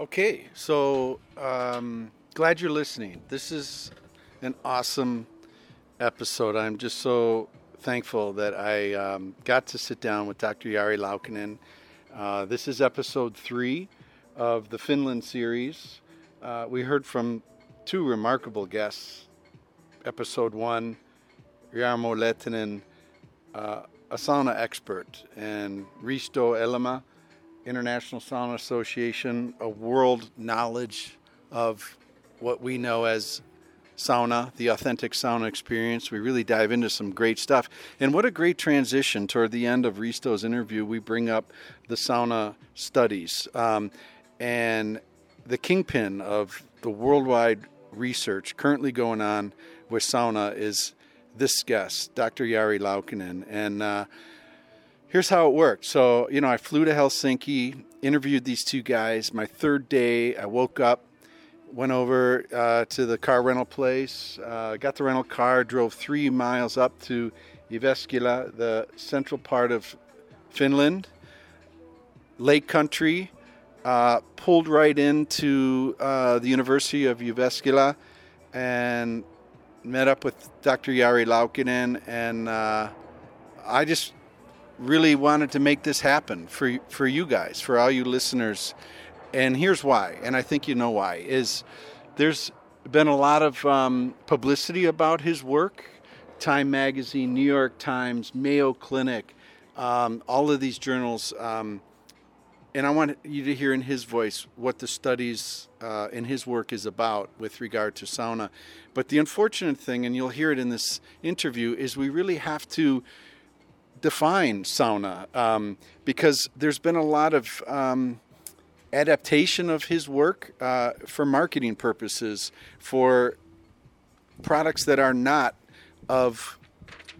Okay, so um, glad you're listening. This is an awesome episode. I'm just so thankful that I um, got to sit down with Dr. Jari Laukkanen. Uh, this is episode three of the Finland series. Uh, we heard from two remarkable guests. Episode one, Jarmo Lehtinen, uh, a sauna expert, and Risto Elomaa, International Sauna Association, a world knowledge of what we know as sauna, the authentic sauna experience. We really dive into some great stuff. And what a great transition toward the end of Risto's interview. We bring up the sauna studies um, and the kingpin of the worldwide research currently going on with sauna is this guest, Dr. Jari Laukkanen. And uh, here's how it worked. So, you know, I flew to Helsinki, interviewed these two guys. My third day, I woke up, went over uh, to the car rental place, uh, got the rental car, drove three miles up to Jyväskylä, the central part of Finland, lake country. Uh, pulled right into uh, the University of Jyväskylä and met up with Dr. Jari Laukkanen, and uh, I just really wanted to make this happen for for you guys, for all you listeners. And here's why, and I think you know why, is there's been a lot of um, publicity about his work. Time Magazine, New York Times, Mayo Clinic, um, all of these journals. Um, and I want you to hear in his voice what the studies uh, in his work is about with regard to sauna. But the unfortunate thing, and you'll hear it in this interview, is we really have to define sauna um, because there's been a lot of um, adaptation of his work uh, for marketing purposes for products that are not of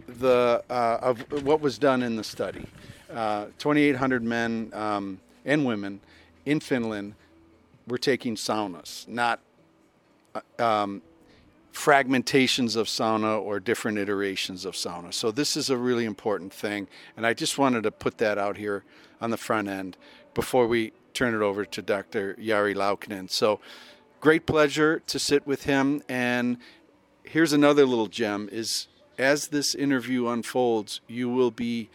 the uh, of what was done in the study. Uh, 2,800 men um, and women in Finland were taking saunas, not uh, um, fragmentations of sauna or different iterations of sauna. So this is a really important thing, and I just wanted to put that out here on the front end before we turn it over to Dr. Jari Laukkanen. So great pleasure to sit with him, and here's another little gem: is as this interview unfolds, you will be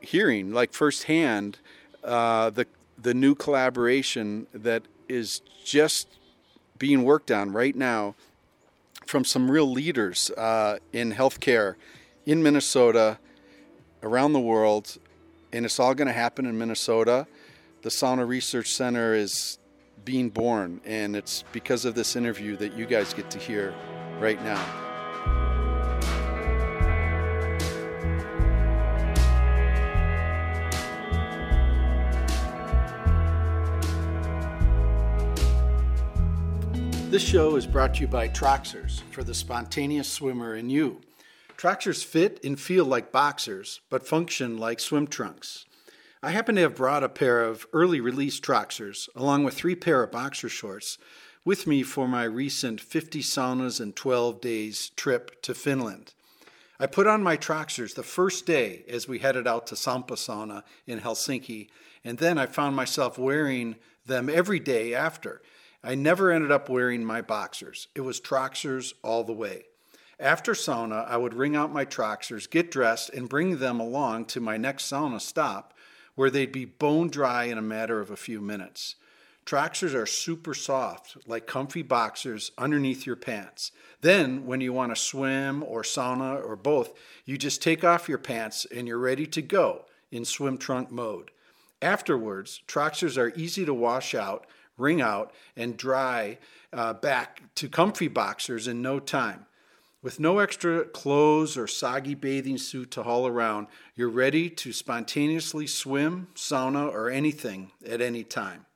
hearing like firsthand uh, the the new collaboration that is just being worked on right now from some real leaders uh, in healthcare in Minnesota, around the world, and it's all going to happen in Minnesota. The Sauna Research Center is being born, and it's because of this interview that you guys get to hear right now. This show is brought to you by Troxers for the spontaneous swimmer in you. Troxers fit and feel like boxers, but function like swim trunks. I happen to have brought a pair of early release Troxers, along with three pair of boxer shorts, with me for my recent 50 saunas and 12 days trip to Finland. I put on my Troxers the first day as we headed out to Sompasauna in Helsinki, and then I found myself wearing them every day after I never ended up wearing my boxers. It was Troxers all the way. After sauna, I would wring out my Troxers, get dressed, and bring them along to my next sauna stop, where they'd be bone dry in a matter of a few minutes. Troxers are super soft, like comfy boxers underneath your pants. Then, when you want to swim or sauna or both, you just take off your pants and you're ready to go in swim trunk mode. Afterwards, Troxers are easy to wash out wring out, and dry uh, back to comfy boxers in no time. With no extra clothes or soggy bathing suit to haul around, you're ready to spontaneously swim, sauna, or anything at any time.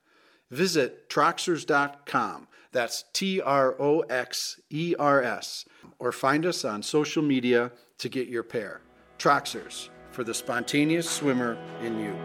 Visit troxers.com. That's T R O X E R S. Or find us on social media to get your pair. Troxers for the spontaneous swimmer in you.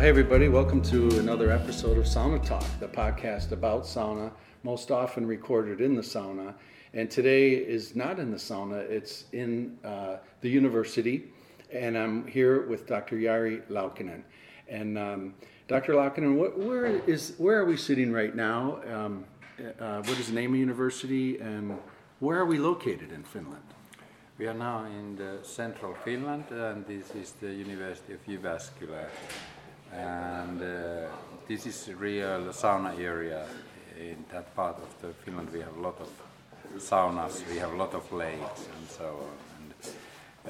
Well, hey, everybody, welcome to another episode of Sauna Talk, the podcast about sauna, most often recorded in the sauna. And today is not in the sauna, it's in uh, the university. And I'm here with Dr. Jari Laukkanen. And um, Dr. Laukkanen, what, where, is, where are we sitting right now? Um, uh, what is the name of the university and where are we located in Finland? We are now in the central Finland and this is the University of Jyväskylä and uh, this is a real sauna area in that part of the Finland we have a lot of saunas, we have a lot of lakes and so on. And,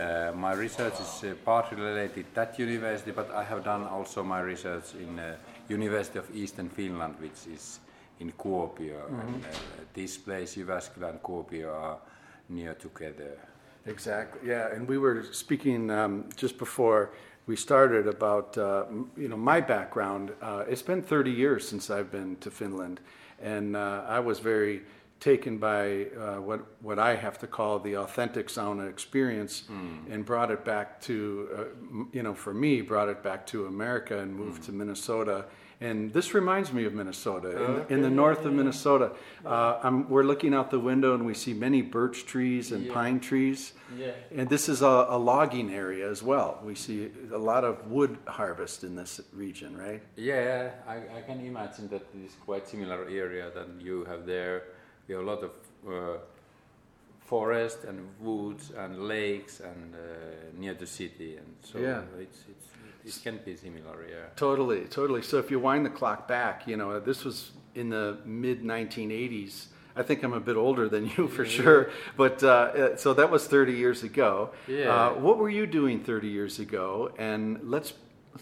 uh, my research is uh, partly related to that university, but I have done also my research in uh, University of Eastern Finland, which is in Kuopio. Mm-hmm. And, uh, this place, Jyväskylä and Kuopio, are near together. Exactly. Yeah, and we were speaking um, just before we started about uh, you know my background. Uh, it's been 30 years since I've been to Finland, and uh, I was very taken by uh, what what I have to call the authentic sauna experience, mm. and brought it back to uh, you know for me brought it back to America and moved mm. to Minnesota and this reminds me of Minnesota. In, okay. in the north of Minnesota, uh, we're looking out the window and we see many birch trees and yeah. pine trees. Yeah. And this is a, a, logging area as well. We see a lot of wood harvest in this region, right? Yeah, I, I can imagine that it is quite similar area than you have there. We have a lot of uh, forest and woods and lakes and uh, near the city, and so yeah. it's, it's it can be similar, yeah. Totally, totally. So if you wind the clock back, you know, this was in the mid 1980s. I think I'm a bit older than you for yeah. sure, but uh, uh, so that was 30 years ago. Yeah. Uh, what were you doing 30 years ago? And let's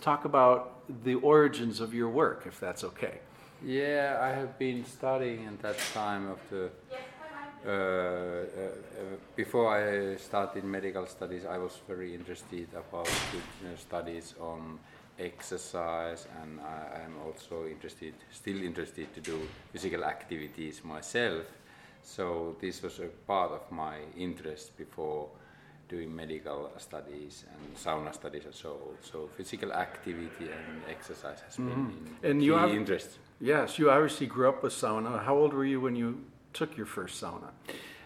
talk about the origins of your work, if that's okay. Yeah, I have been studying at that time of the uh, Uh, uh, before I started medical studies, I was very interested about uh, studies on exercise, and I am also interested, still interested to do physical activities myself. So this was a part of my interest before doing medical studies and sauna studies and so on. so physical activity and exercise has been mm-hmm. and you interest. Yes, you obviously grew up with sauna. How old were you when you took your first sauna?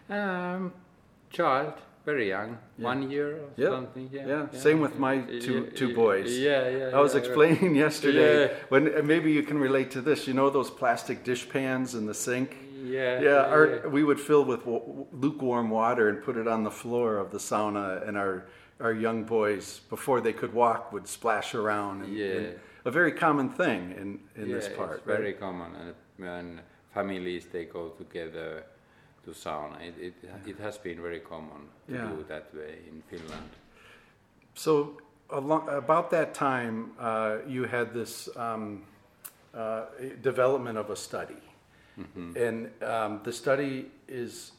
Um, child, very young, yeah. one year or yep. something. Yeah, yeah. yeah. Same with my two two boys. Yeah, yeah. I was explaining yesterday when maybe you can relate to this. You know those plastic dish pans in the sink. Yeah, yeah. Our, we would fill with lukewarm water and put it on the floor of the sauna, and our our young boys before they could walk would splash around. And, yeah. And a very common thing in in this part. It's right? very common, and, and families they go together to sauna. It, it, it has been very common to yeah. do that way in Finland. So along, about that time, uh, you had this um, uh, development of a study, mm-hmm. and um, the study is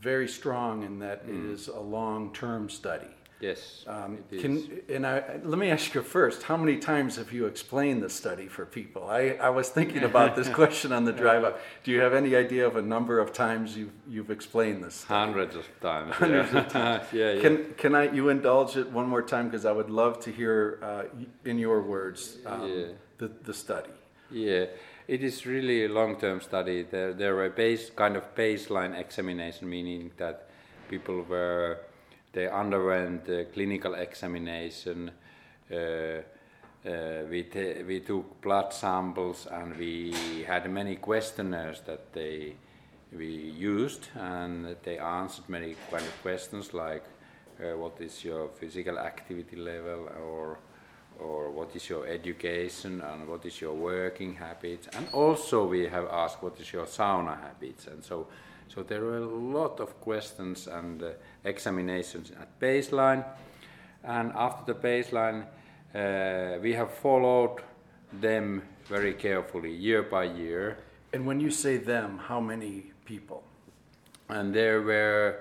very strong in that mm. it is a long-term study. Yes. Um, can, and I, let me ask you first, how many times have you explained the study for people? I, I was thinking about this question on the drive up. Do you have any idea of a number of times you've, you've explained this? Study? Hundreds of times. Hundreds yeah. of times. yeah, yeah. Can, can I, you indulge it one more time? Because I would love to hear, uh, in your words, um, yeah. the, the study. Yeah. It is really a long-term study. There, there were base kind of baseline examination, meaning that people were they underwent a clinical examination. Uh, uh, we, we took blood samples and we had many questionnaires that they we used and they answered many kind of questions like uh, what is your physical activity level or or what is your education and what is your working habits and also we have asked what is your sauna habits and so so there were a lot of questions and uh, examinations at baseline. And after the baseline, uh, we have followed them very carefully, year by year. And when you say them, how many people? And there were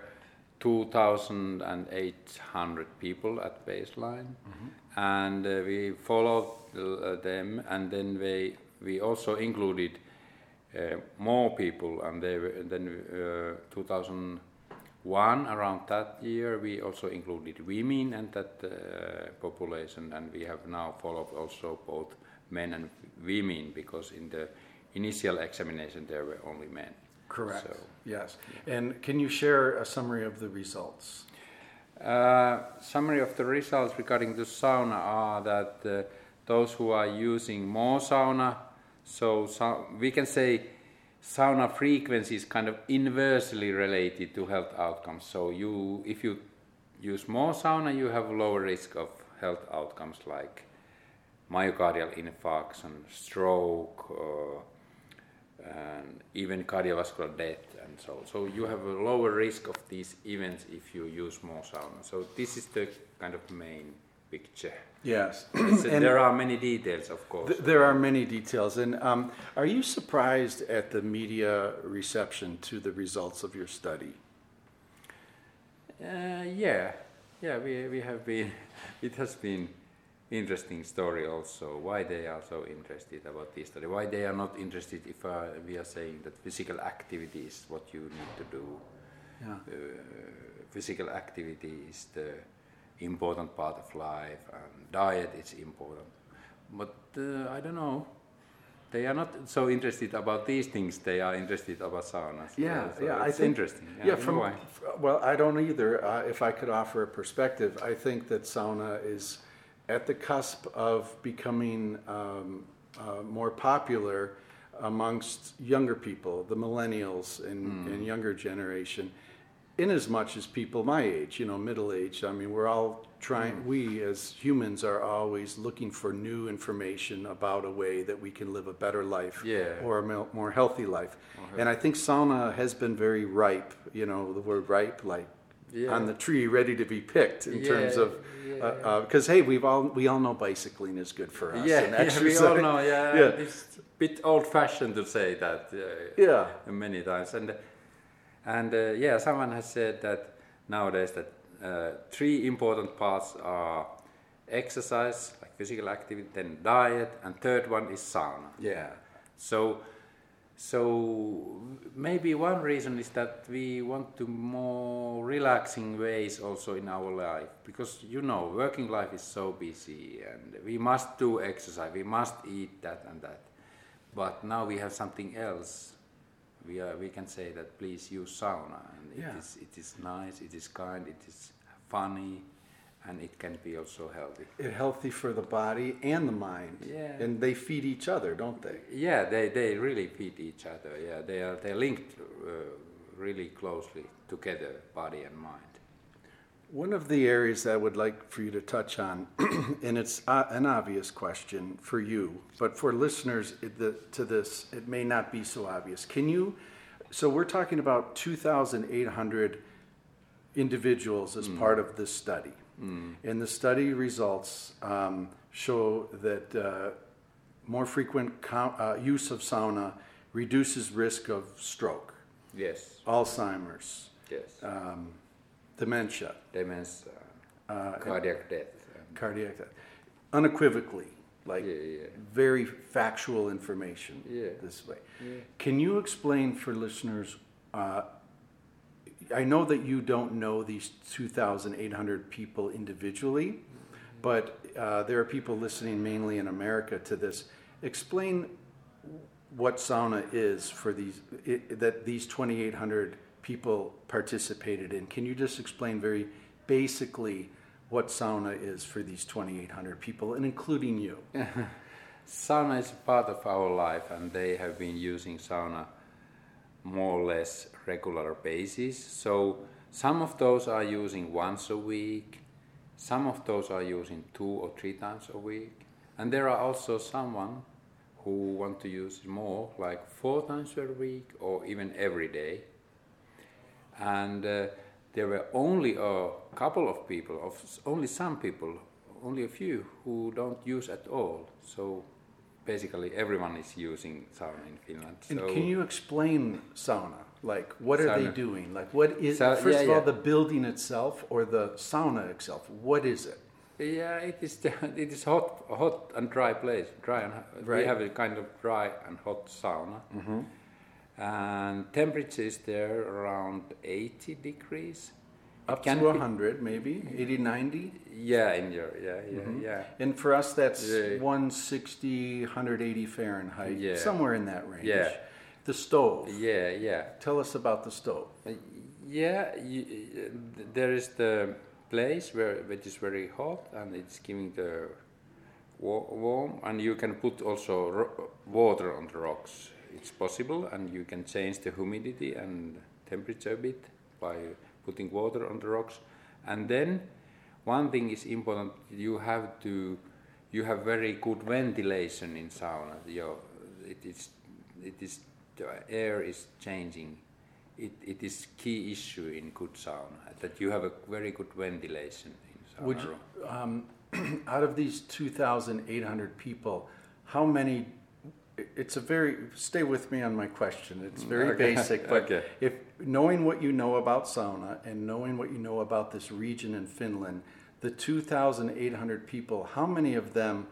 2,800 people at baseline. Mm-hmm. And uh, we followed uh, them, and then we, we also included more people, and they and then uh, 2001 around that year we also included women and that uh, population, and we have now followed also both men and women because in the initial examination there were only men. Correct. So, Yes. And can you share a summary of the results? uh, summary of the results regarding the sauna are that uh, those who are using more sauna, so, so we can say sauna frequency is kind of inversely related to health outcomes. So you, if you use more sauna, you have lower risk of health outcomes like myocardial infarction, stroke, uh, and even cardiovascular death and so so you have a lower risk of these events if you use more sauna so this is the kind of main picture Yes. So there are many details of course Th- There are many details. And um, are you surprised at the media reception to the results of your study? uh, yeah yeah we, we have been it has been interesting story also why they are so interested about this study why they are not interested if uh, we are saying that physical activity is what you need to do Yeah. uh, physical activity is the important part of life and diet is important. But uh, i don't know. They are not so interested about these things they are interested about sauna. Yeah, so yeah, it's think interesting. Yeah, a from well, I don't either. Uh, if I could offer a perspective, I think that sauna is at the cusp of becoming um, uh, more popular amongst younger people, the millennials and, Hmm. and younger generation, in as much as people my age, you know, middle age. I mean, we're all trying. Hmm. We as humans are always looking for new information about a way that we can live a better life Yeah. or a more healthy life. And I think sauna has been very ripe, you know, the word ripe, like Yeah. on the tree, ready to be picked in terms of. Yeah, of, because hey, we've all we all know bicycling is good for us. yeah, and yeah, we all know. Yeah, yeah, it's a bit old-fashioned to say that. Uh, yeah, many times and and uh, yeah someone has said that nowadays that uh, three important parts are exercise like physical activity then diet and third one is sauna. Yeah, so so maybe one reason is that we want to more relaxing ways also in our life because you know working life is so busy and we must do exercise we must eat that and that. But now we have something else we are we can say that please use sauna and Yeah. it is it is nice it is kind it is funny and it can be also healthy it healthy for the body and the mind. Yeah. and they feed each other, don't they? Yeah, they, they really feed each other. Yeah, they are they're linked uh, really closely together, body and mind. One of the areas that I would like for you to touch on, and it's uh, an obvious question for you, but for listeners to this, it may not be so obvious. Can you? So we're talking about 2,800 individuals as part of this study, and the study results um, show that uh, more frequent co- uh, use of sauna reduces risk of stroke, Yes, Alzheimer's, yes. um, dementia. Dementia, Uh, cardiac death. cardiac death. Unequivocally, like Yeah, yeah. very factual information Yeah. this way. Can you explain for listeners? Uh, I know that you don't know these 2,800 people individually, but uh, there are people listening mainly in America to this. Explain what sauna is for these it, that these 2,800 people participated in. Can you just explain very basically what sauna is for these 2,800 people, and including you? Sauna is part of our life, and they have been using sauna more or less regular basis. So some of those are using once a week, some of those are using two or three times a week, and there are also someone who want to use more, like four times per week or even every day. And uh, there were only a couple of people, of only some people, only a few who don't use at all. So basically, everyone is using sauna in Finland. And so can you explain sauna? Like, what are they doing? Like, what is, first yeah, of all, yeah. the building itself or the sauna itself? What is it? Yeah, it is. It is hot, hot and dry place. Dry and we have a kind of dry and hot sauna, and temperature is there around 80 degrees. Up to be- 100, maybe? 80, 90? Yeah, in your yeah yeah yeah. And for us, that's Yeah. 160, 180 Fahrenheit, Yeah. somewhere in that range. Yeah. The stove. Yeah, yeah. Tell us about the stove. Uh, yeah, you, uh, there is the place where which is very hot and it's giving the warm, and you can put also ro- water on the rocks. It's possible, and you can change the humidity and temperature a bit by putting water on the rocks. And then one thing is important: you have to you have very good ventilation in sauna. Your, it is it is the air is changing it, it is key issue in good sauna that you have a very good ventilation in sauna Would you, um, out of these 2,800 people, how many? It's a very stay with me on my question. It's very Okay. basic, but Okay. if knowing what you know about sauna and knowing what you know about this region in Finland, the 2,800 people, how many of them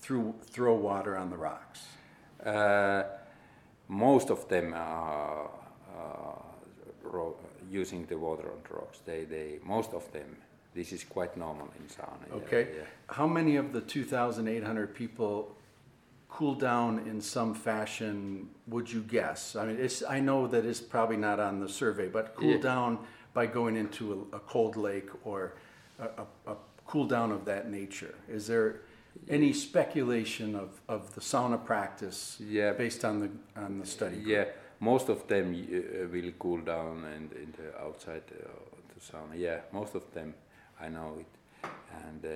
threw throw water on the rocks? Uh, most of them are uh, using the water on the rocks. They, they, most of them. This is quite normal in sauna. yeah, Okay. yeah. How many of the 2,800 people cool down in some fashion, would you guess? I mean, it's, I know that it's probably not on the survey, but cool Yeah. down by going into a, a cold lake or a, a, a cool down of that nature. Is there any speculation of, of the sauna practice Yeah. based on the, on the study? group? Yeah, most of them uh, will cool down and in the outside uh, the sauna. Yeah, most of them, I know it. And uh,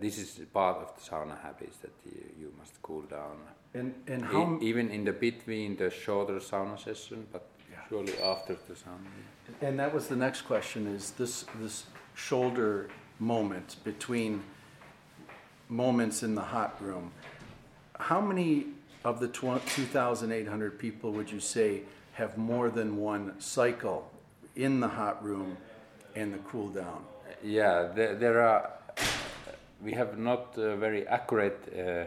this is part of the sauna habits that you, you must cool down. And, and how, even in the between the shorter sauna session, but Yeah. surely after the sauna. And that was the next question is this, this shoulder moment between moments in the hot room. How many of the tw- 2,800 people would you say have more than one cycle in the hot room and the cool down? Yeah, there, there are. We have not uh, very accurate uh,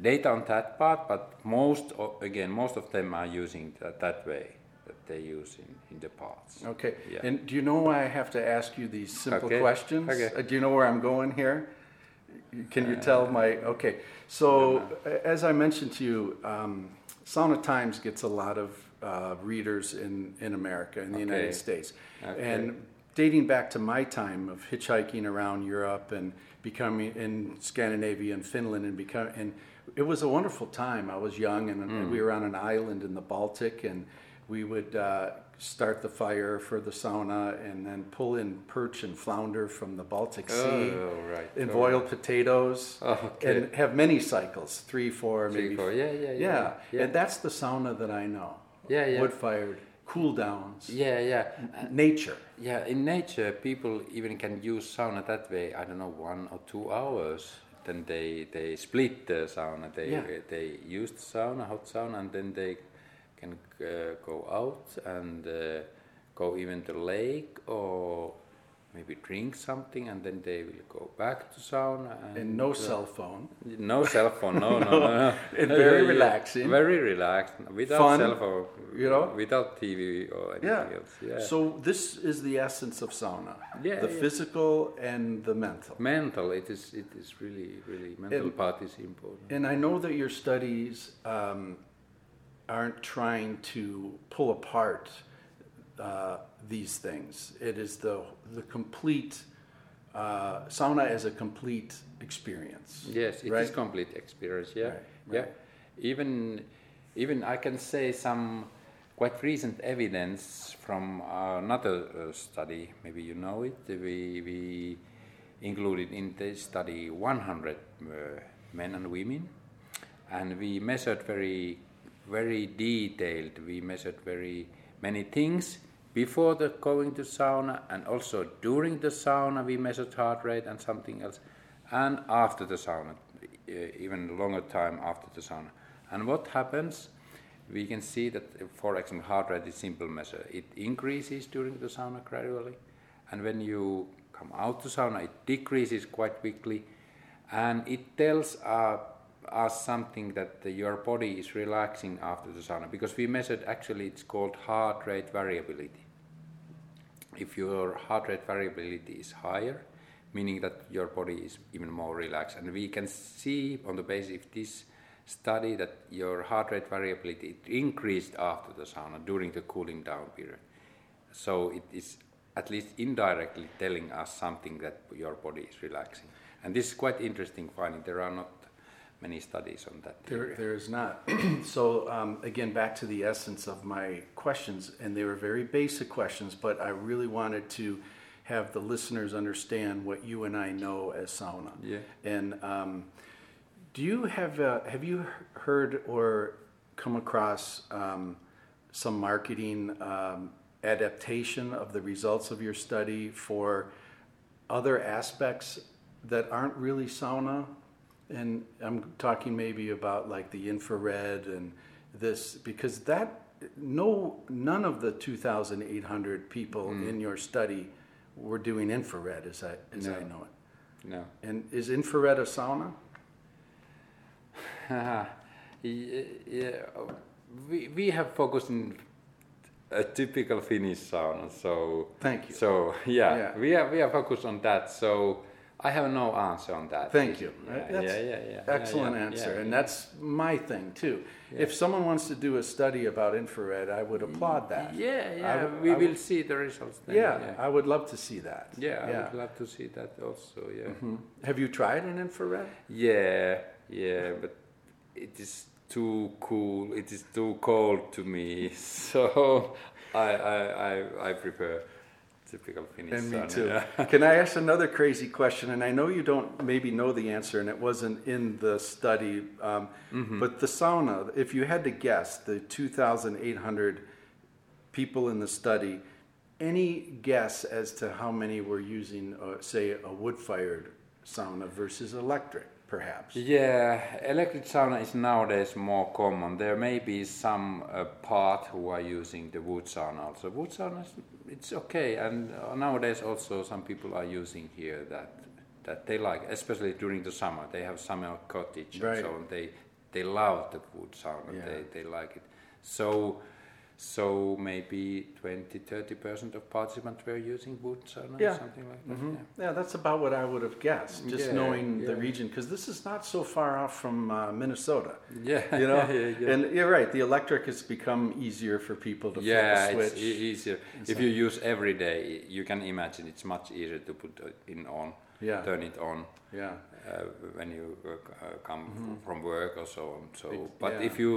data on that part, but most, o- again, most of them are using that, that way that they use in, in the parts. Okay. Yeah. And do you know why I have to ask you these simple Okay. questions? Okay. Uh, do you know where I'm going here? Can you tell my okay? So a- as I mentioned to you, um, Sauna Times gets a lot of uh, readers in in America in the Okay. United States, and dating back to my time of hitchhiking around Europe and becoming in Scandinavia and Finland and become and it was a wonderful time. I was young and, and we were on an island in the Baltic and we would uh, start the fire for the sauna and then pull in perch and flounder from the Baltic Sea Oh, right. and Oh, boiled potatoes Okay. and have many cycles three four Three, maybe four. Yeah, yeah, yeah, yeah yeah. and that's the sauna that i know Yeah, yeah. wood fired cool downs Yeah, yeah. Nature Yeah, in nature, people even can use sauna that way. I don't know, one or two hours. Then they, they split the sauna. They Yeah. they use the sauna, hot sauna, and then they can uh, go out and uh, go even to lake or maybe drink something, and then they will go back to sauna. And, and no uh, cell phone No cell phone, no, no, no. no. And Yeah, very yeah, relaxing. Very relaxed, without Fun, cell phone, you know? without TV or anything yeah. else. Yeah. so this is the essence of sauna Yeah, the yeah. physical and the mental mental it is it is really really mental And- part is important and i know that your studies um, aren't trying to pull apart uh, these things. It is the the complete uh, sauna is a complete experience. Yes it is right? complete experience yeah Right, yeah. Even even i can say some quite recent evidence from another uh, study maybe you know it. We we included in this study 100 uh, men and women. And we measured very very detailed we measured very many things before the going to sauna and also during the sauna we measured heart rate and something else and after the sauna uh, even longer time after the sauna. And what happens we can see that uh, for example heart rate is simple measure. It increases during the sauna gradually and when you come out to sauna it decreases quite quickly and it tells uh, us something that uh, your body is relaxing after the sauna because we measured actually it's called heart rate variability if your heart rate variability is higher meaning that your body is even more relaxed and we can see on the basis of this study that your heart rate variability increased after the sauna during the cooling down period. So it is at least indirectly telling us something that your body is relaxing. And this is quite interesting finding. There are not many studies on that. There, there is not. so um, again, back to the essence of my questions, and they were very basic questions, but I really wanted to have the listeners understand what you and I know as sauna. Yeah. And um, do you have uh, have you heard or come across um, some marketing um, adaptation of the results of your study for other aspects that aren't really sauna? And I'm talking maybe about like the infrared and this because that no none of the 2,800 people mm. in your study were doing infrared as I as I No. know it. No. And is infrared a sauna? yeah, yeah, we, we have focused on a typical Finnish sauna, so Thank you. So yeah, Yeah. we are we are focused on that. So I have no answer on that. Thank you. Yeah, That's yeah, yeah, yeah, yeah, Excellent yeah, answer. yeah, and that's my thing too. If someone wants to do a study about infrared, I would applaud that. Yeah, yeah, would- we will see the results. Then, Yeah, I would love to see that. Yeah, I would love to see that also. Yeah, Mhm. Have you tried an infrared? yeah, yeah, but it is too cool. It is too cold to me. So I I I, I prefer typical Finnish. And me too. yeah. Can I ask another crazy question? And I know you don't maybe know the answer, and it wasn't in the study. Um, Mm-hmm. But the sauna, if you had to guess, the 2,800 people in the study, any guess as to how many were using, uh, say, a wood-fired sauna versus electric, perhaps? Yeah, electric sauna is nowadays more common. There may be some uh, part who are using the wood sauna also. Wood sauna, is, it's okay, and uh, nowadays also some people are using here that that they like, especially during the summer. They have summer cottage Right. and so on. They they love the wood sauna. Yeah. They they like it. So. So maybe 20, 30 percent of participants were using wood sauna Yeah. or something like that. Mhm. Yeah. Yeah, that's about what I would have guessed, just Yeah, knowing the region, because this is not so far off from uh, Minnesota. Yeah, You know, yeah, yeah. and you're right. The electric has become easier for people to yeah, flip a it's switch. e- easier. If you use every day, you can imagine it's much easier to put it in on, Yeah. turn it on yeah, uh, when you uh, uh, come f- from work or so on. So, Mm-hmm. It- but yeah. if you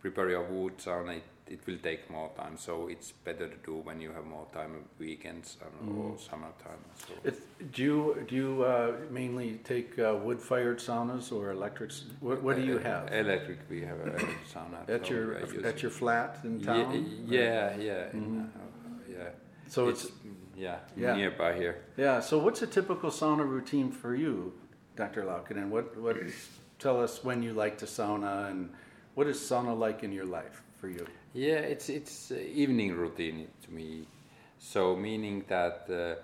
prepare your wood sauna, it, it will take more time. So it's better to do when you have more time weekends and, Mm-hmm. or summertime. So. It's, do you do you uh, mainly take uh, wood-fired saunas or electrics? What, what do you Uh, have Electric, we have electric sauna at your at your flat in town? Yeah, yeah, in, uh, yeah. So it's yeah, Yeah. nearby here. yeah. So what's a typical sauna routine for you, Dr. Laukkanen? What what? Tell us when you like to sauna and what is sauna like in your life for you? Yeah, it's it's uh, evening routine to me. So meaning that uh,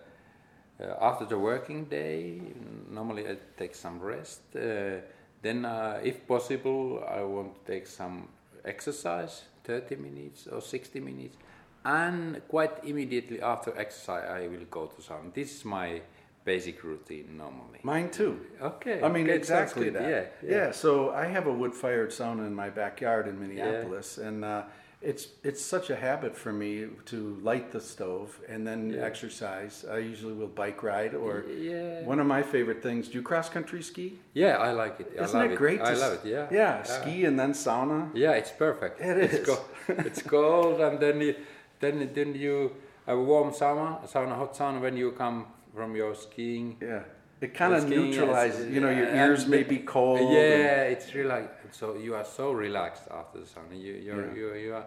uh, after the working day, normally I take some rest. Uh, then, uh, if possible, I want to take some exercise, 30 minutes or 60 minutes, and quite immediately after exercise, I will go to sauna. This is my basic routine normally. Mine too. Okay. I mean, okay, exactly that. Yeah, yeah. So I have a wood-fired sauna in my backyard in Minneapolis, and uh, it's it's such a habit for me to light the stove and then Yeah. exercise. I usually will bike ride, or Yeah. one of my favorite things. Do you cross country ski? Yeah, I like it. I Isn't love it great? I love it. Yeah. Yeah, ski and then sauna. Yeah, it's perfect. It it's is. Cold. it's cold, and then you, then then you have a warm sauna, sauna, hot sauna when you come from your skiing. Yeah, it kind of Skiing, yes. neutralizes. You know, your ears may be cold. and- Yeah, it's really so you are so relaxed after the sauna. You you're, Yeah. you you are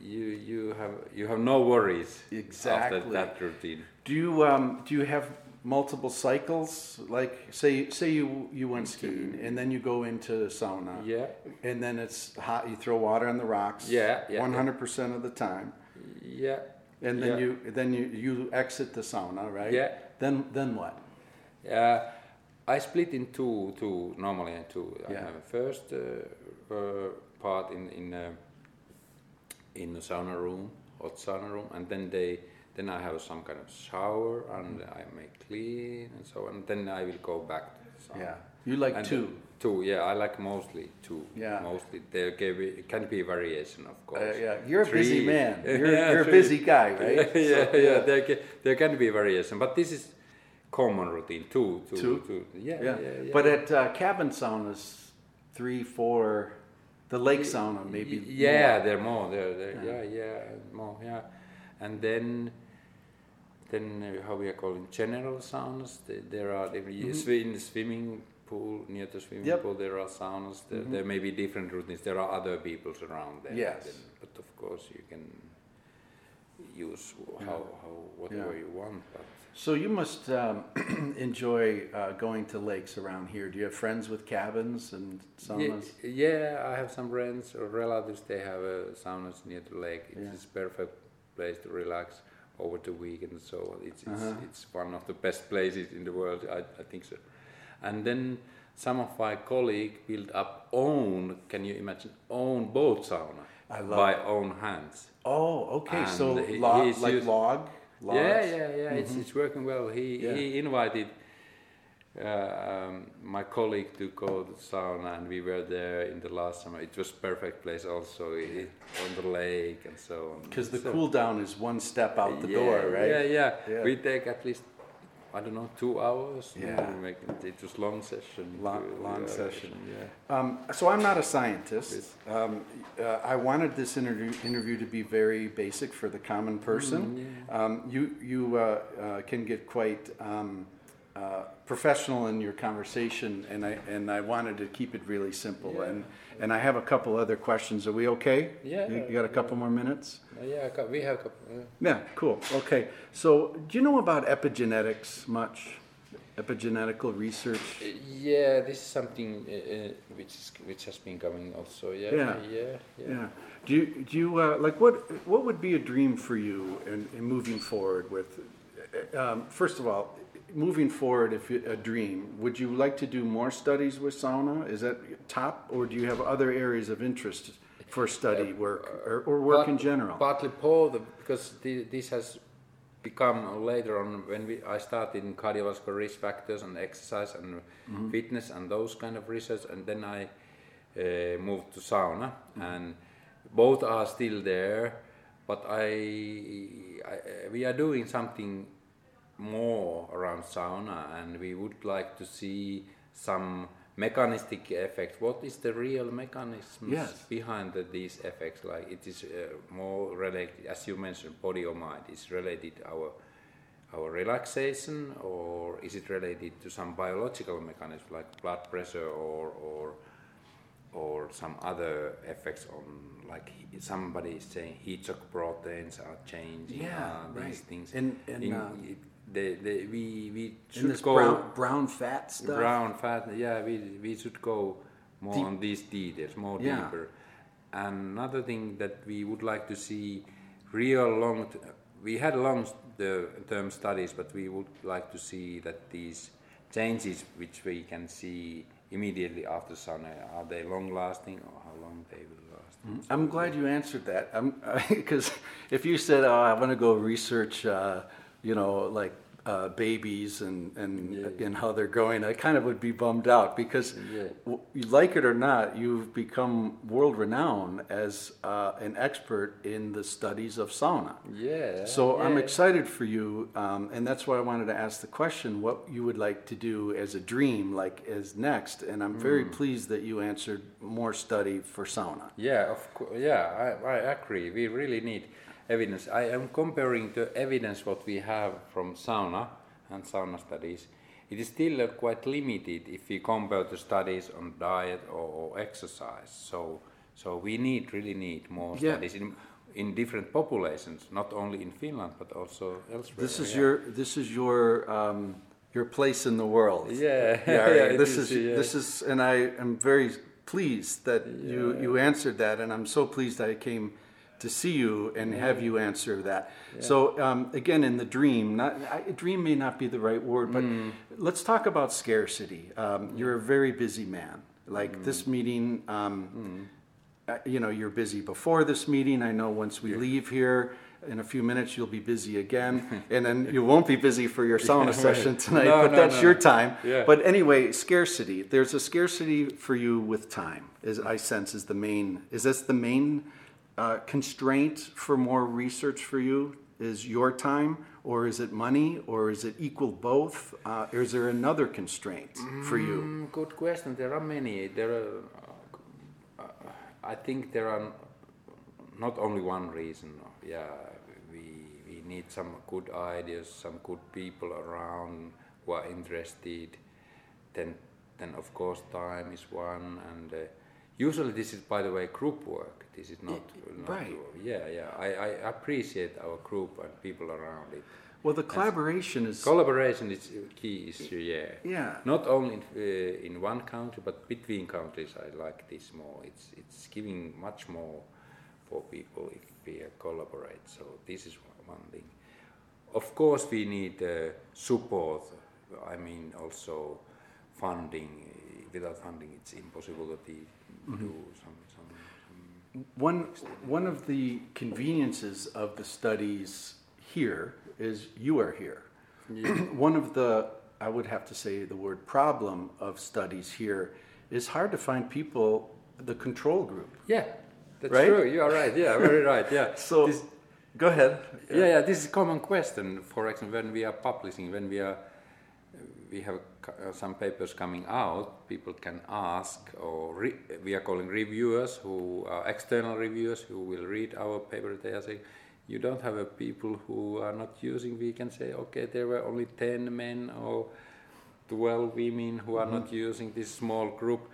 you you have you have no worries Exactly. after that routine. Do you um, do you have multiple cycles? Like say say you you went skiing and then you go into the sauna. Yeah. And then it's hot. You throw water on the rocks. Yeah, yeah, One hundred percent of the time. Yeah. And then Yeah. you then you, you exit the sauna, right? Yeah. Then then what? Uh, I split in two, two normally in two. I have a first uh, uh, part in in uh, in the sauna room, hot sauna room, and then they then I have some kind of shower and I make clean and so on. Then I will go back to. Yeah. You like And two. Two, yeah, I like mostly two. Yeah. Mostly. There can be, can be variation, of Uh, course. yeah, you're a busy man. You're, Yeah, you're a busy guy, right? yeah, So, yeah, There, can, there can be variation, but this is common routine. Two, two, Two? two. Yeah, yeah. yeah, yeah. But at uh, cabin saunas, three, four, the lake sauna maybe. Yeah, more. they're more. They're, they're yeah. yeah, more. Yeah, and then then uh, how we are calling general saunas. There, there are different in the swimming pool near the swimming Mm-hmm. Yep. Mm-hmm. pool. There are saunas. There, there may be different routines. There are other people around there. Yes. Then, but of course you can use how, how whatever Yeah. you want. But So you must um, enjoy uh, going to lakes around here. Do you have friends with cabins and yeah, saunas? yeah, I have some friends or relatives. They have uh, saunas near the lake. It's Yeah. a perfect place to relax over the weekend. And so it's it's, Uh-huh. it's one of the best places in the world. I, I think so. And then some of my colleagues built up own. Can you imagine own boat sauna by it. own hands? Oh, okay. so And he- log, like used- log. Yeah, yeah, yeah. It's it's working well. He Yeah. he invited uh, um, my colleague to go to the sauna, and we were there in the last summer. It was perfect place also it, on the lake and so on. Because the So- cool down is one step out the yeah, door, right? Yeah, yeah, Yeah. We take at least I don't know two hours. Yeah. make it, was long session. Long, long yeah, session. Yeah. Um, so I'm not a scientist. Um, uh, I wanted this interview, interview to be very basic for the common person. Mm, um, you you uh, uh, can get quite um, uh, professional in your conversation, and I and I wanted to keep it really simple. Yeah. And and I have a couple other questions. Are we okay? Yeah, You, you got a couple more minutes? Uh, yeah, we have. a couple- yeah. Yeah, cool. Okay. So, do you know about epigenetics much? Epigenetical research? Uh, Yeah, this is something uh, uh, which is, which has been coming also. Yeah, Yeah. yeah, yeah. Yeah. Do you, do you uh, like what what would be a dream for you in, in moving forward with um, first of all moving forward if you, a dream would you like to do more studies with sauna is that top or do you have other areas of interest for study work or, or work in general Partly both, because thi- this has become later on when we, I started in cardiovascular risk factors and exercise and Mm-hmm. fitness and those kind of research, and then I uh, moved to sauna, Mm-hmm. and both are still there, but I, I we are doing something more around sauna, and we would like to see some mechanistic effects. What is the real mechanism Yes. behind the, these effects? Like it is uh, more related, as you mentioned, body or mind is related to our our relaxation, or is it related to some biological mechanism like blood pressure or or or some other effects on like somebody is saying heat shock proteins are changing Yeah, uh, these right. things And- and, In- uh, it- they, they, we we should this go brown, brown fat stuff? Brown fat yeah we we should go more Deep- on these details more Yeah. deeper. Another thing that we would like to see real long t- we had long s- the term studies but we would like to see that these changes which we can see immediately after sauna are they long lasting or how long they will last? I'm glad you answered that. Because if you said, "Oh, I want to go research," uh, you know, like uh, babies and and Yeah. and how they're going, I kind of would be bummed out because, Yeah. w- you like it or not, you've become world renowned as uh, an expert in the studies of sauna. yeah So I'm excited for you, um, and that's why I wanted to ask the question: what you would like to do as a dream, like as next. And I'm very pleased that you answered more study for sauna. Yeah, of course. Yeah, I, I agree. We really need evidence. I am comparing the evidence what we have from sauna and sauna studies. It is still uh, quite limited if we compare the studies on diet or, or exercise. So, so we need really need more Yeah. studies in in different populations, not only in Finland but also elsewhere. This is yeah. your this is your um, your place in the world. Yeah, Yeah, yeah, this is, is this is, and I am very pleased that you you answered that, and I'm so pleased that I came to see you and have you answer that. So um, again, in the dream, not I, a dream may not be the right word, but Mm. let's talk about scarcity. Um, you're a very busy man. Like Mm. this meeting, um, uh, you know, you're busy before this meeting. I know once we leave here, in a few minutes you'll be busy again, and then you won't be busy for your sauna session tonight. No, but no, that's no. your time. Yeah. But anyway, scarcity. There's a scarcity for you with time. Is I sense is the main. Is this the main uh, constraint for more research for you? Is your time, or is it money, or is it equal both? Uh, is there another constraint for you? Mm, good question. There are many. There are. Uh, I think there are not only one reason. Yeah, we we need some good ideas, some good people around who are interested. Then, then of course, time is one, and uh, usually this is, by the way, group work. This is not, not right. Yeah, yeah. I, I appreciate our group and people around it. Well, the collaboration is. Collaboration is a key issue, yeah. Yeah. Not only in, uh, in one country, but between countries. I like this more. It's it's giving much more for people if we uh, collaborate. So this is one one thing. Of course, we need uh, support. I mean, also funding. Without funding, it's impossible to be, do some some. some One, one of the conveniences of the studies here is you are here. one of the, I would have to say, the word problem of studies here is hard to find people, the control group. yeah, that's Right? true. You are right. Yeah, very right. Yeah. So, This- go ahead. yeah, yeah. This is a common question. For example, when we are publishing, when we are, we have Uh, some papers coming out, people can ask, or re- we are calling reviewers, who are external reviewers, who will read our paper. They are saying, you don't have a people who are not using. We can say, okay, there were only ten men or twelve women who are not mm-hmm. using this small group.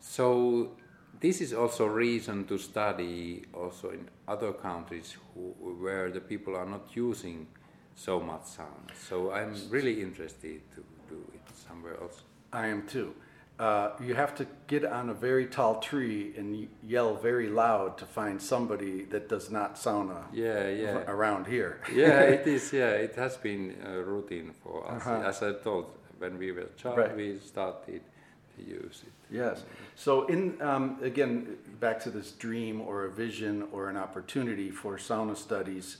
So this is also reason to study also in other countries who, where the people are not using so much sound. So I'm really interested to do it somewhere else. I am too. Uh, you have to get on a very tall tree and yell very loud to find somebody that does not sauna Yeah, yeah. around here. yeah, it is. Yeah, it has been a routine for us. Uh-huh. As I told, when we were child, Right. we started to use it. Yes. So, in um, again, back to this dream or a vision or an opportunity for sauna studies,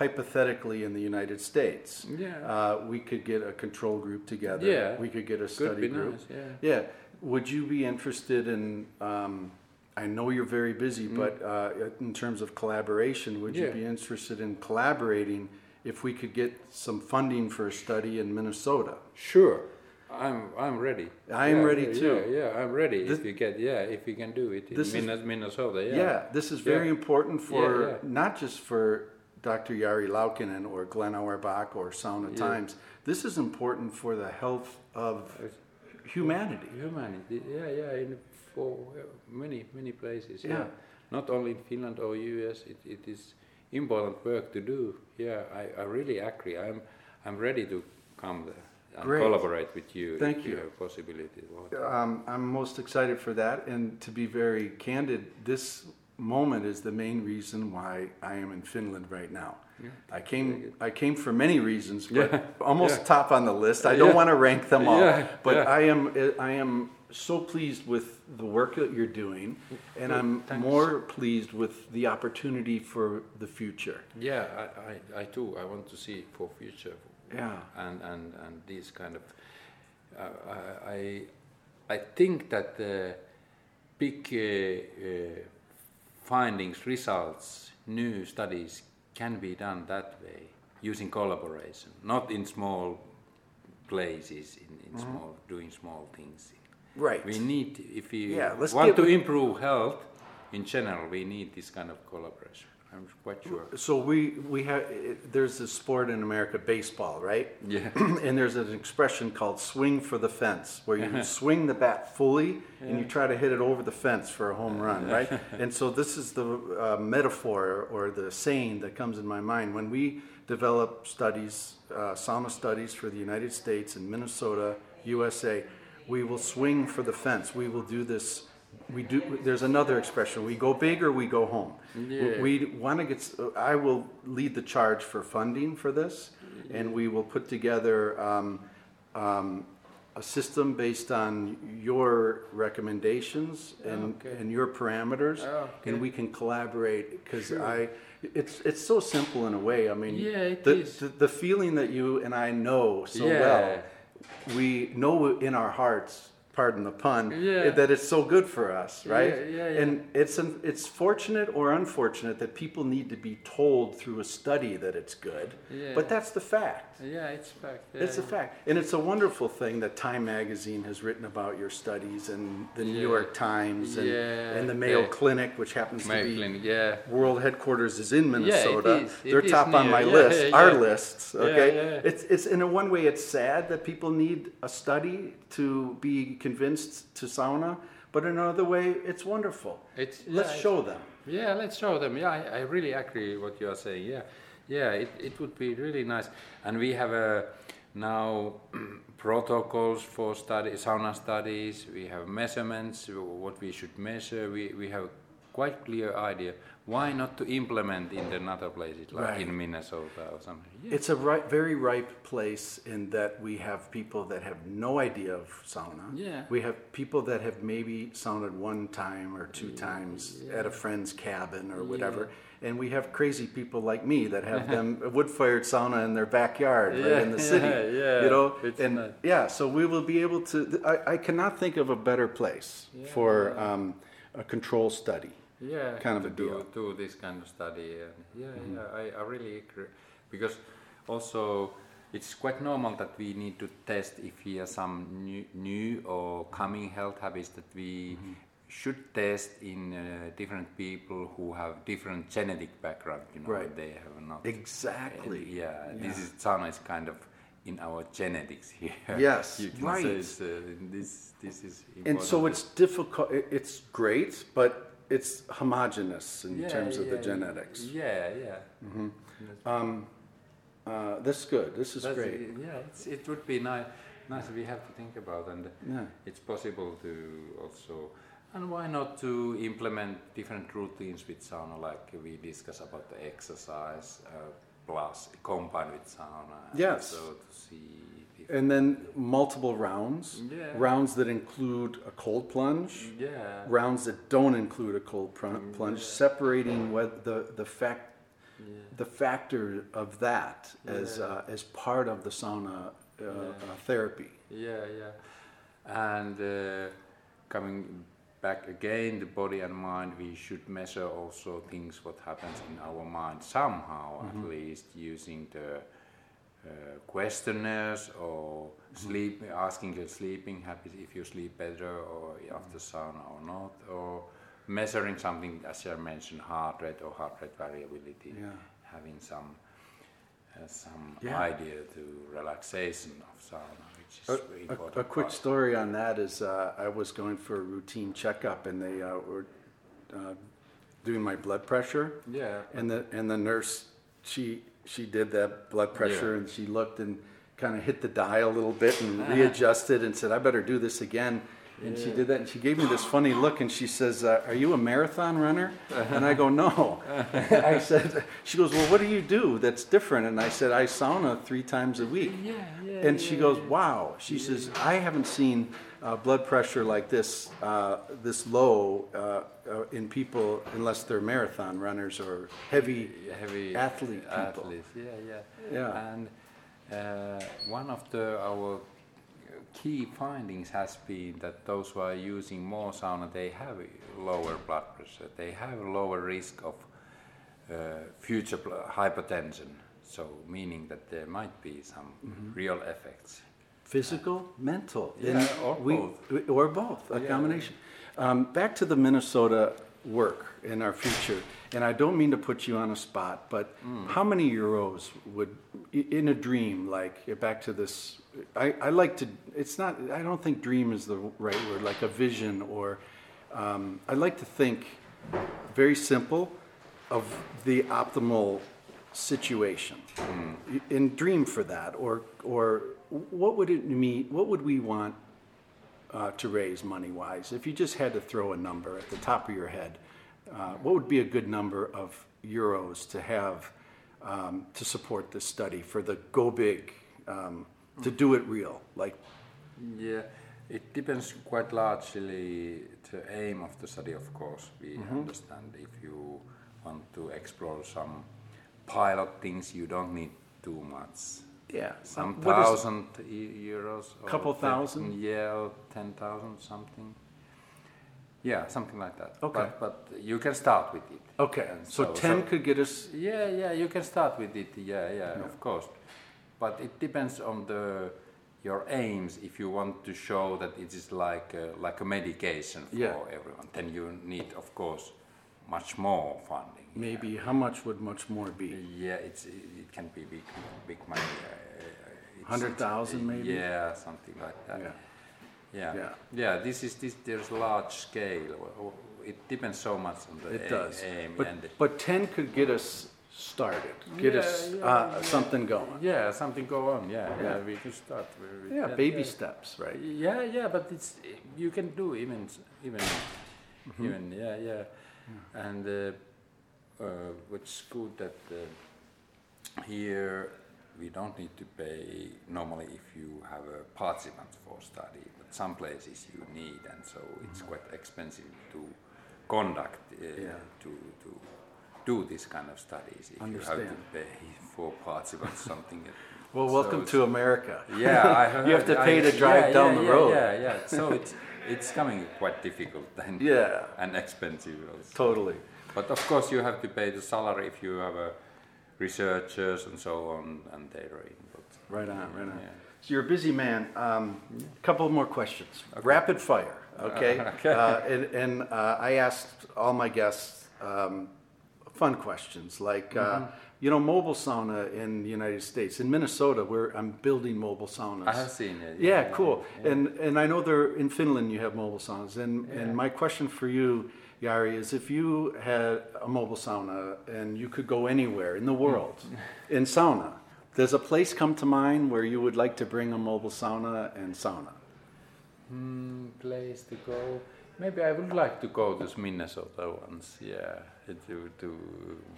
hypothetically in the United States, Yeah. uh, we could get a control group together. Yeah. We could get a study group. nice. Yeah. Yeah. Would you be interested in? Um, I know you're very busy, but uh, in terms of collaboration, would you Mm. Be interested in collaborating if we could get some funding for a study in Minnesota? Sure. I'm I'm ready. I am Yeah, ready yeah, too. Yeah, yeah, I'm ready. This- if you get yeah, if you can do it in This is- Minnesota, yeah. Yeah, this is very Yeah. important for Yeah, yeah. not just for Dr. Jari Laukkanen or Glenn Auerbach or Sauna Yeah. Times. This is important for the health of humanity. Humanity, yeah, yeah, in for uh, many many places. Yeah. Yeah. not only in Finland or US. It, it is important work to do. Yeah, I, I really agree. I'm I'm ready to come there and Great. collaborate with you. Thank if you. have possibility. Um, I'm most excited for that, and to be very candid, this moment is the main reason why I am in Finland right now. I came. I came for many reasons, but Yeah. almost Yeah. top on the list. I don't Yeah. want to rank them all, Yeah. but Yeah. I am. I am so pleased with the work that you're doing, and I'm Thanks. more pleased with the opportunity for the future. Yeah, I, I, I too. I want to see for future. Yeah. and and and these kind of uh, I I- I think that the big uh, uh, findings, results, new studies can be done that way using collaboration, not in small places, in, in small doing small things. Right. We need if we Yeah, want to improve health in general, we need this kind of collaboration. I'm quite sure. So we we have. There's this sport in America, baseball, right? Yeah. and there's an expression called swing for the fence where you swing the bat fully and you try to hit it over the fence for a home run right and so this is the uh, metaphor or the saying that comes in my mind when we develop studies uh, sauna studies for the united states and minnesota usa we will swing for the fence we will do this we do there's another expression we go big or we go home Yeah. we want to get i will lead the charge for funding for this and we will put together um, um, a system based on your recommendations and, Okay. and your parameters Okay. and we can collaborate because Sure. i it's it's so simple in a way. I mean, Yeah, it the, is. The, the feeling that you and I know so Yeah. well, we know in our hearts. Pardon the pun. Yeah. That it's so good for us, right? Yeah, yeah, yeah. And it's an, it's fortunate or unfortunate that people need to be told through a study that it's good. Yeah. But that's the fact. Yeah, it's fact. It's a fact. And it's a wonderful thing that Time Magazine has written about your studies and the New. York Times and, and the Mayo. Clinic, which happens Mayo to be Clinic, yeah. world headquarters is in Minnesota. is. It They're is top on my list, our lists. Yeah, Okay, yeah. it's it's in a one way it's sad that people need a study to be convinced to sauna, but in another way it's wonderful. It's- Let's yeah, show them. Yeah, let's show them. Yeah, I, I really agree what you are saying. Yeah, yeah, it, it would be really nice. And we have uh, now protocols for study, sauna studies. We have measurements, what we should measure. We, we have quite clear idea. Why not to implement in another other places like Right. in Minnesota or something? Yeah. It's a ri- very ripe place in that we have people that have no idea of sauna. Yeah. We have people that have maybe sauned one time or two times at a friend's cabin or whatever. And we have crazy people like me that have them a wood-fired sauna in their backyard, right in the city. yeah, yeah. You know, It's and yeah, so we will be able to. th- I, I cannot think of a better place for um, a control study. Yeah, kind of to a deal. Do, do this kind of study. And yeah, yeah, I, I really agree because also it's quite normal that we need to test if we have some new, new or coming health habits that we should test in uh, different people who have different genetic background. You know, Right. they have not. Exactly. And yeah, this is sauna is kind of in our genetics here. Yes, you can right. say it's, uh, this this is important. And so it's difficult. It's great, but it's homogeneous in Yeah, terms of the yeah, genetics. Yeah, yeah. Uh, this is good. This is That's- great. Yeah, it's, it would be nice. Nice. We have to think about, and Yeah. it's possible to also. And why not to implement different routines with sauna, like we discuss about the exercise uh, plus combined with sauna. Yes. So to see. And then multiple rounds. Yeah. Rounds that include a cold plunge. Yeah. Rounds that don't include a cold pr- plunge. Separating what the the fact the factor of that as uh, as part of the sauna uh, uh, therapy. Yeah, yeah. And uh, coming back again, the body and mind, we should measure also things what happens in our mind somehow, at least using the uh, questionnaires or sleep, asking your sleeping habits if you sleep better or after sauna or not, or measuring something as I mentioned, heart rate or heart rate variability, Yeah. having some uh, some Yeah. idea to relaxation of sauna, which is A, very a- important. a quick part. story on that is uh, I was going for a routine checkup and they uh, were uh, doing my blood pressure. Yeah. And the and the nurse, she she did that blood pressure Yeah. and she looked and kind of hit the dial a little bit and readjusted and said, "I better do this again." And she did that and she gave me this funny look and she says, uh, "Are you a marathon runner?" And I go, "No." I said, "She goes, well, what do you do that's different?" And I said, "I sauna three times a week." Yeah, yeah. And she goes, "Wow." She says, "I haven't seen uh, blood pressure like this, uh, this low uh, uh, in people unless they're marathon runners or heavy, heavy athlete people." athletes. Yeah, yeah, Yeah. And uh, one of the our key findings has been that those who are using more sauna, they have lower blood pressure. They have lower risk of uh, future hypertension. So meaning that there might be some Mm-hmm. real effects. Physical, mental, Yeah, or both. Or both, a Yeah. combination. Um, back to the Minnesota work in our future, and I don't mean to put you on a spot, but Mm. how many euros would, in a dream, like back to this? I, I like to. It's not. I don't think dream is the right word. Like a vision, or um, I like to think very simple of the optimal situation and dream for that or or what would it mean what would we want uh, to raise money wise if you just had to throw a number at the top of your head uh, what would be a good number of euros to have um, to support this study for the go big um, to do it real like Yeah, it depends quite largely the aim of the study, of course. We understand if you want to explore some pilot things, you don't need too much. Yeah. Some What thousand e- euros. or Couple ten- thousand? Yeah, or ten thousand something. Yeah, something like that. Okay. But, but you can start with it. Okay, And so 10 could get us, Yeah, yeah, you can start with it. Yeah, yeah, of course. But it depends on the your aims. If you want to show that it is like a, like a medication for Yeah. everyone, then you need, of course, much more funding. Maybe, how much would much more be? Yeah, it's it can be big big money. Uh, 100,000 maybe? Yeah, something like that. Yeah. Yeah. Yeah. Yeah. This is this. There's large scale. It depends so much on the It does. aim But, and but 10 could get us started, get Yeah, us yeah, uh, yeah. something going. yeah, something go on. Yeah, yeah. We can start. with- Yeah, that, baby steps, right? Yeah, yeah, but it's you can do even even Mm-hmm. even yeah yeah, and uh, uh, what's good that uh, here we don't need to pay normally if you have a participant for study, but some places you need, and so it's quite expensive to conduct uh, Mm-hmm. Yeah. to to do this kind of studies if you have to pay for participants something. Well, So welcome to America. yeah, I heard. You have to I- pay to drive yeah, down yeah, the road. Yeah, yeah. So it's it's coming quite difficult and Yeah, and expensive also. totally. But of course, you have to pay the salary if you have a researchers and so on, and they're input. Right on, right on. Yeah. So you're a busy man. Um, couple more questions. Rapid fire, okay? Okay. Uh, and and uh, I asked all my guests um, fun questions like, uh, Mm-hmm. you know, mobile sauna in the United States. In Minnesota, where I'm building mobile saunas. I have seen it. Yeah, cool. And and I know there in Finland you have mobile saunas. And and my question for you, Jari, is if you had a mobile sauna and you could go anywhere in the world in sauna, does a place come to mind where you would like to bring a mobile sauna and sauna? Hmm, place to go. Maybe I would like to go to Minnesota once. Yeah, to to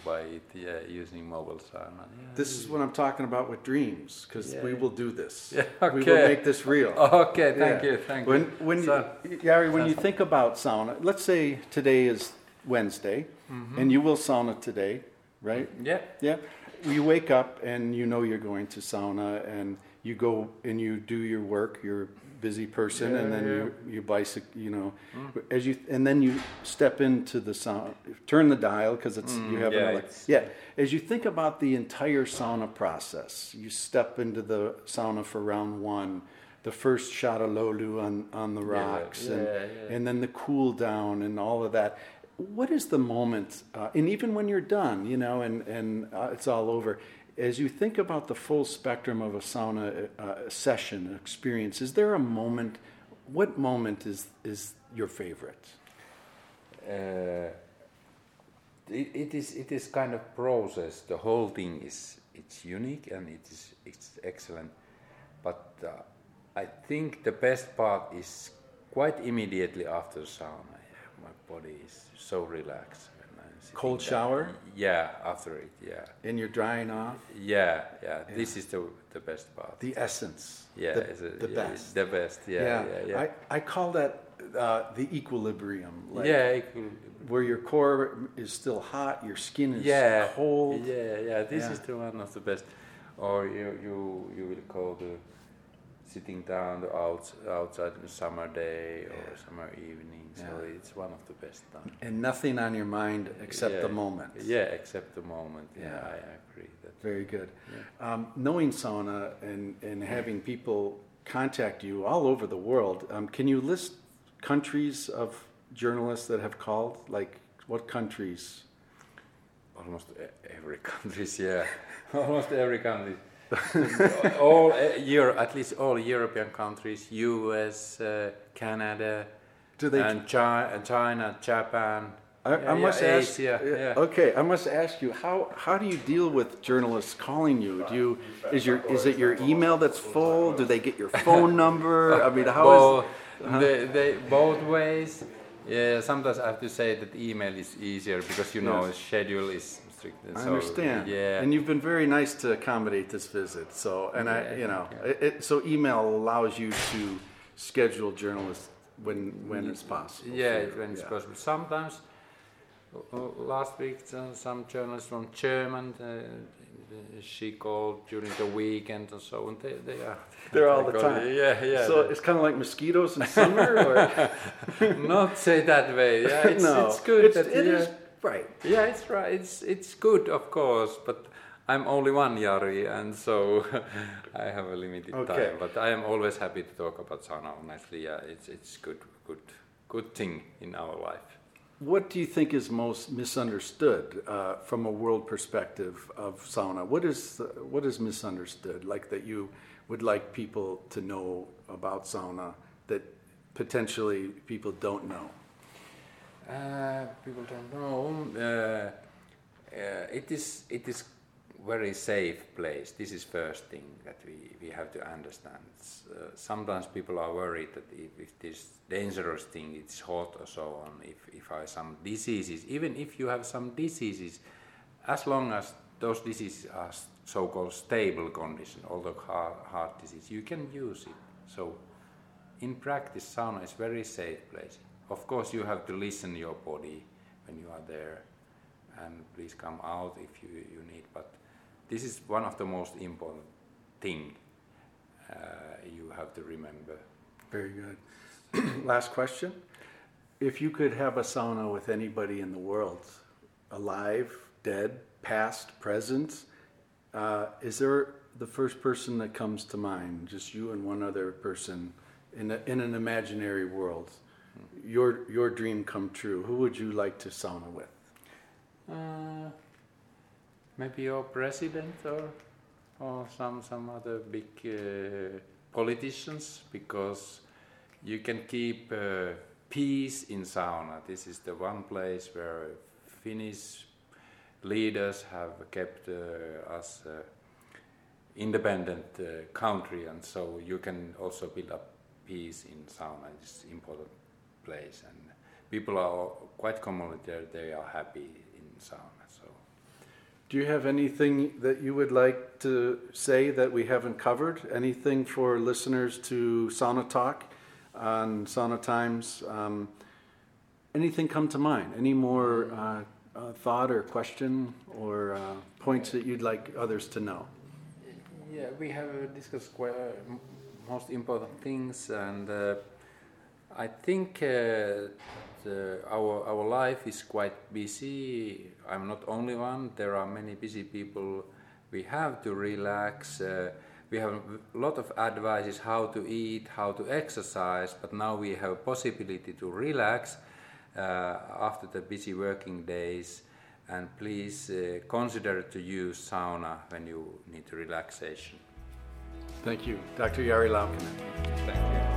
buy it. Yeah, using mobile sauna. Yeah. This is what I'm talking about with dreams, because we will do this. Yeah, okay. We will make this real. Okay, thank Yeah. you, thank when, you. When So- you, Jari, when you think about sauna, let's say today is Wednesday, mm-hmm. and you will sauna today, right? Yeah. Yeah. You wake up and you know you're going to sauna, and you go and you do your work. You're a busy person, and then you you bicycle. You know, as you and then you step into the sauna, turn the dial because it's you have yeah, an elec- it's- yeah. As you think about the entire sauna process, you step into the sauna for round one, the first shot of löyly on, on the Yeah, rocks, and, yeah, yeah. and then the cool down and all of that. What is the moment, uh, and even when you're done, you know, and, and uh, it's all over, as you think about the full spectrum of a sauna uh, session experience, is there a moment, what moment is, is your favorite? Uh, it, it is it is kind of process. The whole thing is it's unique and it is it's excellent. But uh, I think the best part is quite immediately after the sauna. My body is so relaxed. When I'm sitting Cold shower? Yeah, after it. Yeah, And you're drying off? yeah, yeah. This is the the best part. The essence. yeah, The, a- the yeah, best. The best. Yeah, yeah, yeah. I, I call that uh, the equilibrium. Like yeah, could, Where your core is still hot, your skin is yeah, cold. Yeah, yeah. This Yeah. is the one of the best. Or you you you will call the sitting down the outs, outside on a summer day or summer evening. So Yeah. it's one of the best times. And nothing on your mind except Yeah. the moment. Yeah, except the moment. Yeah, Yeah. I agree. That's Very good. Um, knowing sauna and, and having people contact you all over the world, um, can you list countries of journalists that have called? Like what countries? almost every country. Yeah, almost every country. All uh, at least all European countries, U.S., uh, Canada, Do they? and China, China, Japan. I, yeah, I must yeah, ask. Asia, yeah. Okay, I must ask you how how do you deal with journalists calling you? Do you is your is it your email that's full? Do they get your phone number? I mean, how both, is? Uh-huh. they, they, both ways. Yeah, sometimes I have to say that email is easier because you know Yes. schedule is strict. and I so, understand. Yeah. And you've been very nice to accommodate this visit. So, and I, you know, yeah. it, it, so email allows you to schedule journalists when when it's possible. yeah, you. when it's Yeah. possible. Sometimes uh, uh, last week, some journalists from German, uh, uh, she called during the weekend and so on. They, they are. They're all the time. Yeah, yeah. So it's kind of like mosquitoes in summer, or not say that way. Yeah, it's, no, it's good. It's, that, it yeah. is right. Yeah, it's right. It's it's good, of course, but. I'm only one Jari, and so I have a limited okay. time. But I am always happy to talk about sauna. Honestly, yeah, it's it's good, good, good thing in our life. What do you think is most misunderstood uh, from a world perspective of sauna? What is what is misunderstood? Like that you would like people to know about sauna that potentially people don't know. Uh, people don't know. Uh, uh it is it is very safe place. This is first thing that we, we have to understand. Uh, sometimes people are worried that if, if this dangerous thing, it's hot or so on, if, if I have some diseases, even if you have some diseases, as long as those diseases are so-called stable condition, although heart, heart disease, you can use it. So in practice, sauna is very safe place. Of course, you have to listen your body when you are there, and please come out if you, you need. But this is one of the most important thing uh, you have to remember. Very good. Last question. If you could have a sauna with anybody in the world, alive, dead, past, present, uh, is there the first person that comes to mind? Just you and one other person in, a, in an imaginary world. Your, your dream come true. Who would you like to sauna with? Uh, maybe your president or or some some other big uh, politicians because you can keep uh, peace in sauna. This is the one place where Finnish leaders have kept uh, us uh, independent uh, country, and so you can also build up peace in sauna. It's important place, and people are quite commonly there. They are happy in sauna. So, Do you have anything that you would like to say that we haven't covered? Anything for listeners to Sauna Talk on Sauna Times? Um, anything come to mind? Any more uh, uh, thought or question or uh, points that you'd like others to know? Yeah, we have discussed quite, uh, most important things, and uh, I think uh, the, our our life is quite busy. I'm not only one. There are many busy people. We have to relax. Uh, we have a lot of advices how to eat, how to exercise, but now we have a possibility to relax uh, after the busy working days. And please uh, consider to use sauna when you need relaxation. Thank you, Dr. Jari Laukkanen. Thank you.